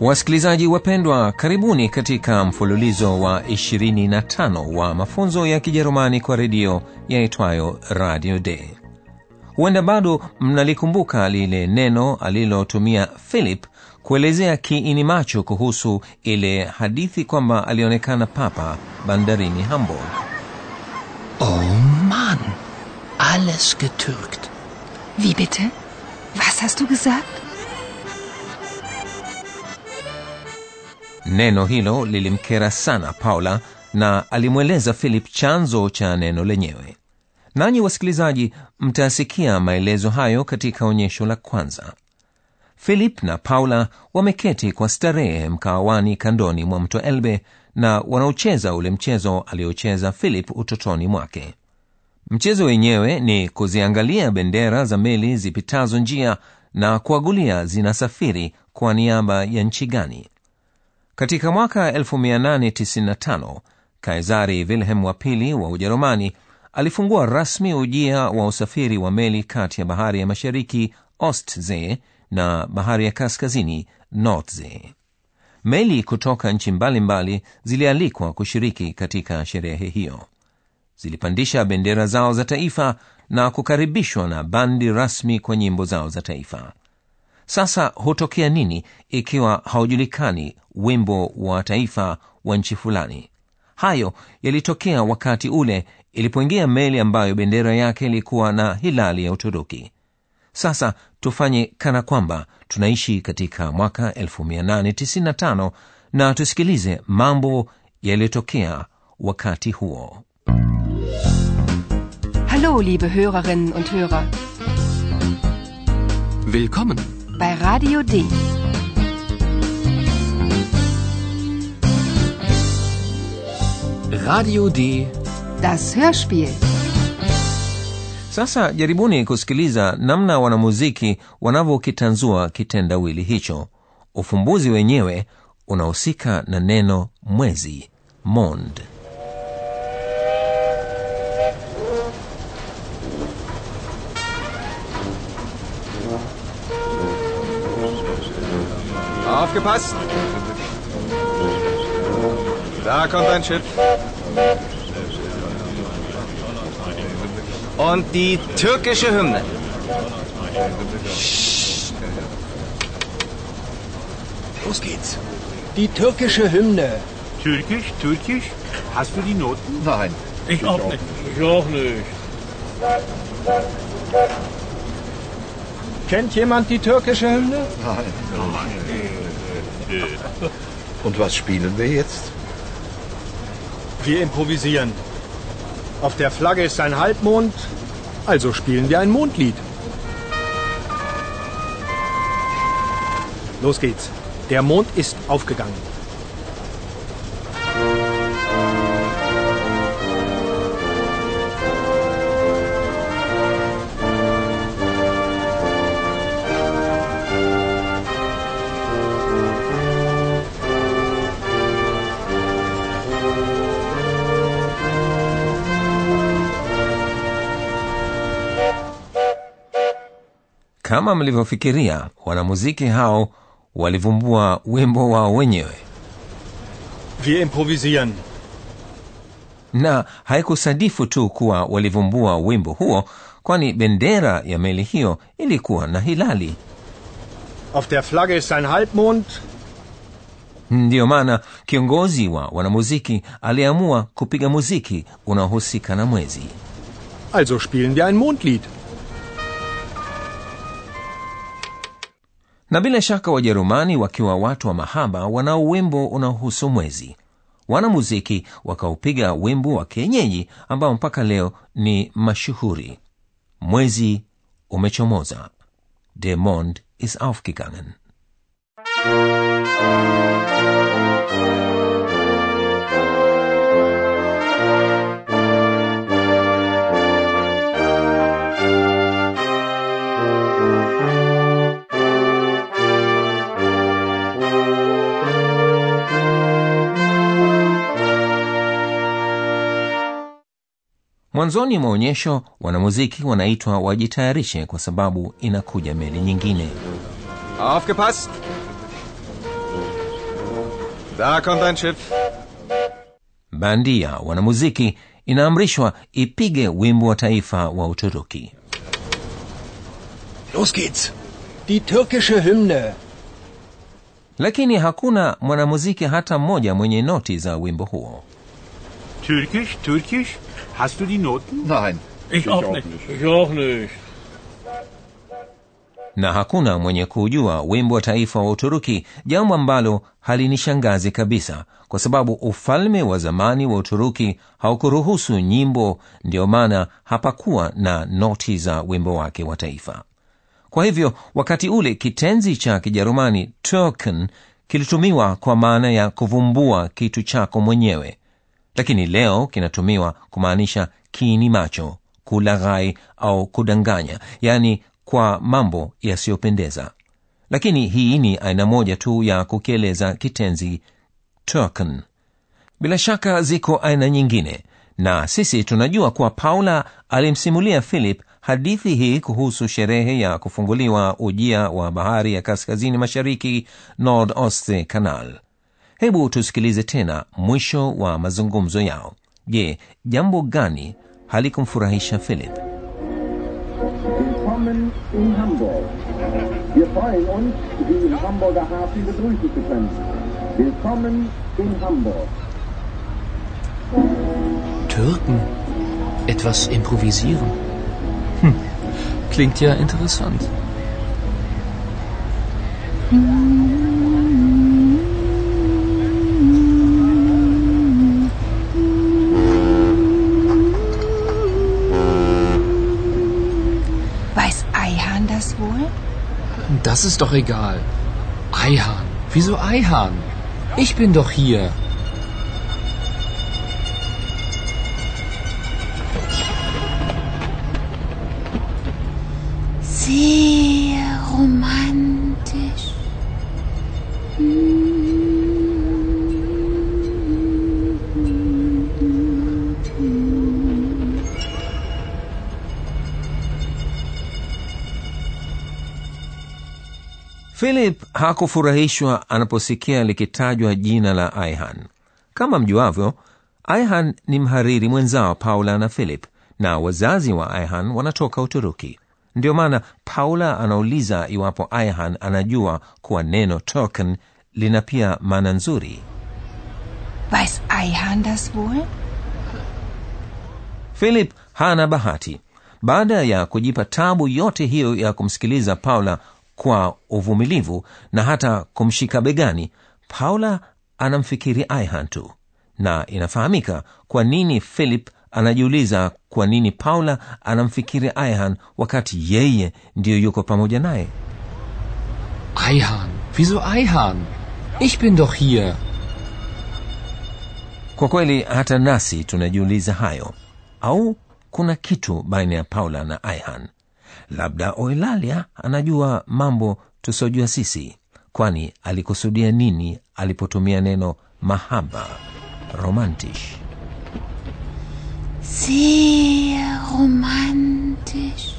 Wasikilizaji wapendwa, karibuni katika mfululizo wa 25 wa mafunzo ya Kijerumani kwa redio yaitwayo Radio Day. Huenda bado mnalikumbuka lile neno alilotumia Philip kuelezea kiini macho kuhusu ile hadithi kwamba alionekana papa bandarini Hamburg. Oh man alles getürkt. Wie bitte? Was hast du gesagt? Neno hilo lilimkera sana Paula na alimweleza Philip chanzo cha neno lenyewe. Nanyi wasikilizaji, mtasikia maelezo hayo katika onyesho la kwanza. Philip na Paula wameketi kwa starehe mkaawani kandoni mwa mto Elbe na wanaocheza ule mchezo aliocheza Philip utotoni mwake. Mchezo wenyewe ni kuziangalia bendera za meli zipitazo njia na kuagulia zinasafiri kwa niaba ya nchi gani. Katika mwaka 1895 kaisari wilhelm wa pili wa ujerumani alifungua rasmi ujia wa usafiri wa meli kati ya bahari ya mashariki ostzee na bahari ya kaskazini northzee meli kutoka nchi mbalimbali zilialikwa kushiriki katika sherehe hiyo. Zilipandisha bendera zao za taifa na kukaribishwa na bandi rasmi kwa nyimbo zao za taifa sasa hutokea nini ikiwa haujulikani wimbo wa taifa wa nchi fulani? Hayo yalitokea wakati ule ilipoingia meli ambayo bendera yake ilikuwa na hilali ya uturuki. Sasa tufanye kana kwamba tunaishi katika mwaka 895 na tusikilize mambo yaliyotokea wakati huo. Hallo, liebe Hörerinnen und Hörer, Willkommen. Bei Radio D. Radio D. Das Hörspiel. sasa jaribuni kusikiliza namna wanamuziki wanavyokitanzua kitendawili hicho ufumbuzi wenyewe unahusika na neno mwezi mond Aufgepasst! Da kommt ein Schiff. Und die türkische Hymne. Los geht's. Die türkische Hymne. Türkisch, Türkisch? Hast du die Noten? Nein. Ich auch nicht. Ich auch nicht. Kennt jemand die türkische Hymne? Nein. Und was spielen wir jetzt? Wir improvisieren. Auf der Flagge ist ein Halbmond, also spielen wir ein Mondlied. Los geht's. Der Mond ist aufgegangen. Kama mlivyofikiria wanamuziki hao walivumbua wimbo wao wenyewe Wir improvisieren. na haikusadifu tu kuwa walivumbua wimbo huo kwani bendera ya meli hiyo ilikuwa na hilali Auf der Flagge ist ein Halbmond, ndiyo maana kiongozi wa wanamuziki aliamua kupiga muziki unaohusika na mwezi also spielen wir ein Mondlied. Na bila shaka wajerumani wakiwa watu wa mahaba wanao wimbo unaohusu mwezi. Wanamuziki wakaupiga wimbo wa kienyeji ambao mpaka leo ni mashuhuri. Mwezi umechomoza. Der mond ist aufgegangen mwanzoni mwa onyesho wanamuziki wanaitwa wajitayarishe kwa sababu inakuja meli nyingine Aufgepasst! Da kommt ein Schiff. wanamuziki inaamrishwa ipige wimbo wa taifa wa uturuki Los geht's. Die türkische Hymne. lakini hakuna mwanamuziki hata mmoja mwenye noti za wimbo huo Türkisch, Türkisch. Hast du die Noten? Nein. Ich, auch, nicht. Ich auch nicht. na hakuna mwenye kuujua wimbo wa taifa wa uturuki jambo ambalo halinishangazi kabisa kwa sababu ufalme wa zamani wa uturuki haukuruhusu nyimbo ndiyo maana hapakuwa na noti za wimbo wake wa taifa kwa hivyo wakati ule kitenzi cha kijerumani türken kilitumiwa kwa maana ya kuvumbua kitu chako mwenyewe lakini leo kinatumiwa kumaanisha kiini macho kulaghai au kudanganya yaani kwa mambo yasiyopendeza. Lakini hii ni aina moja tu ya kukieleza kitenzi turken bila shaka ziko aina nyingine na sisi tunajua kuwa paula alimsimulia philip hadithi hii kuhusu sherehe ya kufunguliwa ujia wa bahari ya kaskazini mashariki nordost canal hebu tusikilize tena mwisho wa mazungumzo yao je jambo gani halikumfurahisha philip Willkommen in Hamburg. Wir freuen uns, Sie im Hamburger Hafen begrüßen zu können. Willkommen in Hamburg. Türken. Etwas improvisieren. Hm. Klingt ja interessant. Weiß Das ist doch egal. Eihahn. Wieso Eihahn? Ich bin doch hier. Sehr philip hakufurahishwa anaposikia likitajwa jina la aihan. Kama mjuavyo aihan ni mhariri mwenzao paula na philip na wazazi wa aihan wanatoka uturuki. Ndiyo maana paula anauliza iwapo aihan anajua kuwa neno token lina pia maana nzuri. Weiß Eihahn das wohl? philip hana bahati. Baada ya kujipa tabu yote hiyo ya kumsikiliza paula kwa uvumilivu na hata kumshika begani paula anamfikiri aihan tu na inafahamika kwa nini philip anajiuliza kwa nini paula anamfikiri aihan wakati yeye ndiyo yuko pamoja naye. Aihan Wieso aihan Ich bin doch hier. kwa kweli hata nasi tunajiuliza hayo. Au kuna kitu baina ya paula na aihan labda oelalia anajua mambo tusiojua sisi kwani alikusudia nini alipotumia neno mahaba romantisch Sehr romantisch.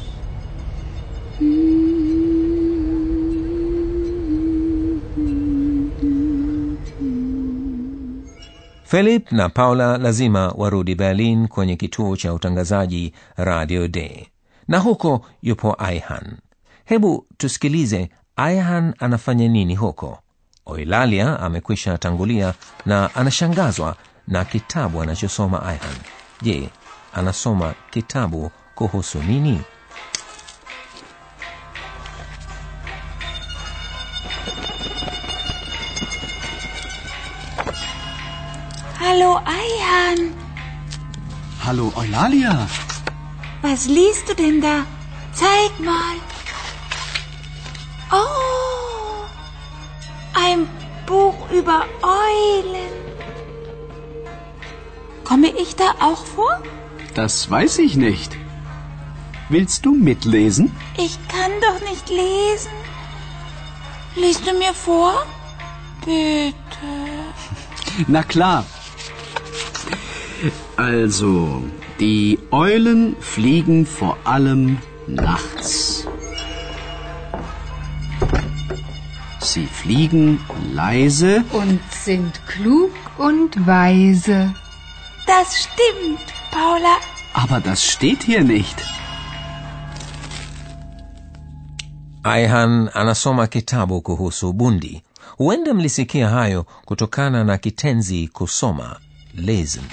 philip na paula lazima warudi berlin kwenye kituo cha utangazaji radio day na huko yupo aihan hebu tusikilize aihan anafanya nini huko? Oilalia amekwisha tangulia na anashangazwa na kitabu anachosoma aihan je anasoma kitabu kuhusu nini? Hallo aihan Hallo Eulalia. Was liest du denn da? Zeig mal. Oh, ein Buch über Eulen. Komme ich da auch vor? Das weiß ich nicht. Willst du mitlesen? Ich kann doch nicht lesen. Liest du mir vor? Bitte. Na klar. Also, die Eulen fliegen vor allem nachts. Sie fliegen leise und sind klug und weise. Das stimmt, Paula. Aber das steht hier nicht. Aihan anasoma kitabu kuhusu bundi. Huenda mlisikia hayo kutokana na kitenzi kusoma, lesen.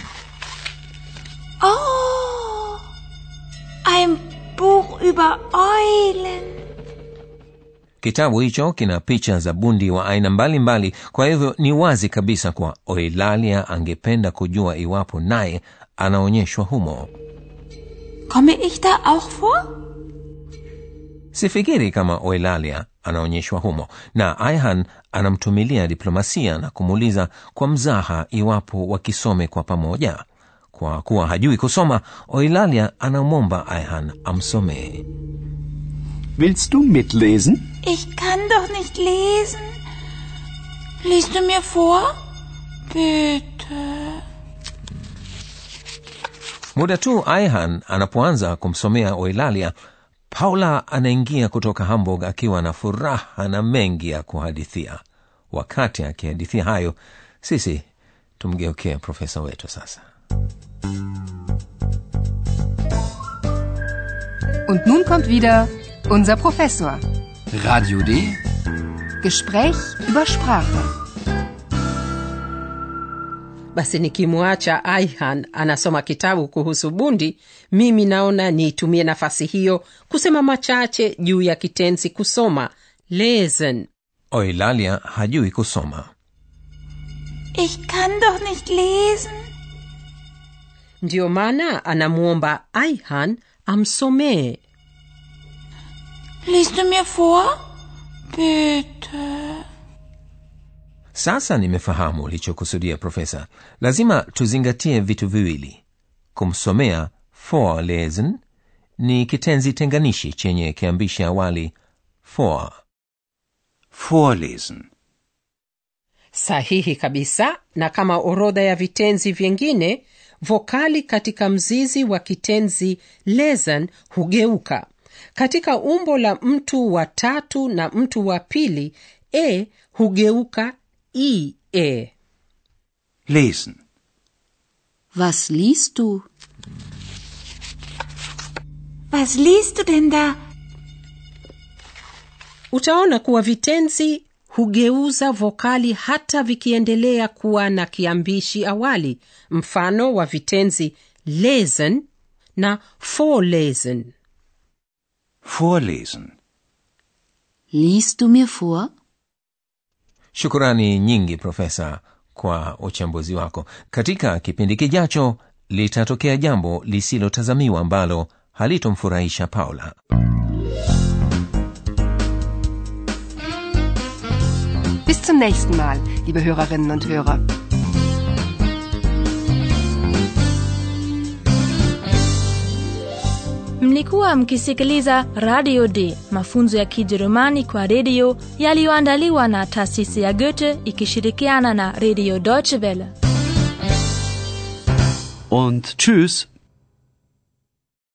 Über Eulen. Kitabu hicho kina picha za bundi wa aina mbalimbali, kwa hivyo ni wazi kabisa kwa oilalia angependa kujua iwapo naye anaonyeshwa humo. Komme ich da auch vor? Sifikiri kama oilalia anaonyeshwa humo, na Aihan anamtumilia diplomasia na kumuuliza kwa mzaha iwapo wakisome kwa pamoja. Kwa kuwa hajui kusoma, oilalia anamwomba Aihan amsomee. Willst du mitlesen? Ich kann doch nicht lesen. Liest du mir vor? Bitte. Muda tu Aihan anapoanza kumsomea oilalia Paula anaingia kutoka Hamburg akiwa na furaha na mengi ya kuhadithia. Wakati akihadithia hayo, sisi tumgeukee profesa wetu sasa. Und nun kommt wieder unser Professor. Radio D. Gespräch über Sprache. basi nikimwacha aihan anasoma kitabu kuhusu bundi mimi naona niitumie nafasi hiyo kusema machache juu ya kitenzi kusoma lesen Eulalia hajui kusoma. Ich kann doch nicht lesen. Ndiyo maana anamwomba aihan amsomee Liest du mir vor? Bitte. Sasa nimefahamu ulichokusudia Profesa. Lazima tuzingatie vitu viwili. Kumsomea vorlesen ni kitenzi tenganishi chenye kiambishi awali vor. Vorlesen. sahihi kabisa na kama orodha ya vitenzi vyengine vokali katika mzizi wa kitenzi lesen hugeuka katika umbo la mtu wa tatu na mtu wa pili e hugeuka i e Lesen. Was liest du? Was liest du denn da? utaona kuwa vitenzi hugeuza vokali hata vikiendelea kuwa na kiambishi awali mfano wa vitenzi lesen na vorlesen Vorlesen. Liest du mir vor? Shukurani nyingi Profesa kwa uchambuzi wako. Katika kipindi kijacho litatokea jambo lisilotazamiwa ambalo halitomfurahisha Paula. Bis zum nächsten Mal, liebe Hörerinnen und Hörer. Mlikuwa mkisikiliza Radio D, mafunzo ya Kijerumani kwa redio yaliyoandaliwa na taasisi ya Goethe ikishirikiana na Radio Deutsche Welle. Und tschüss.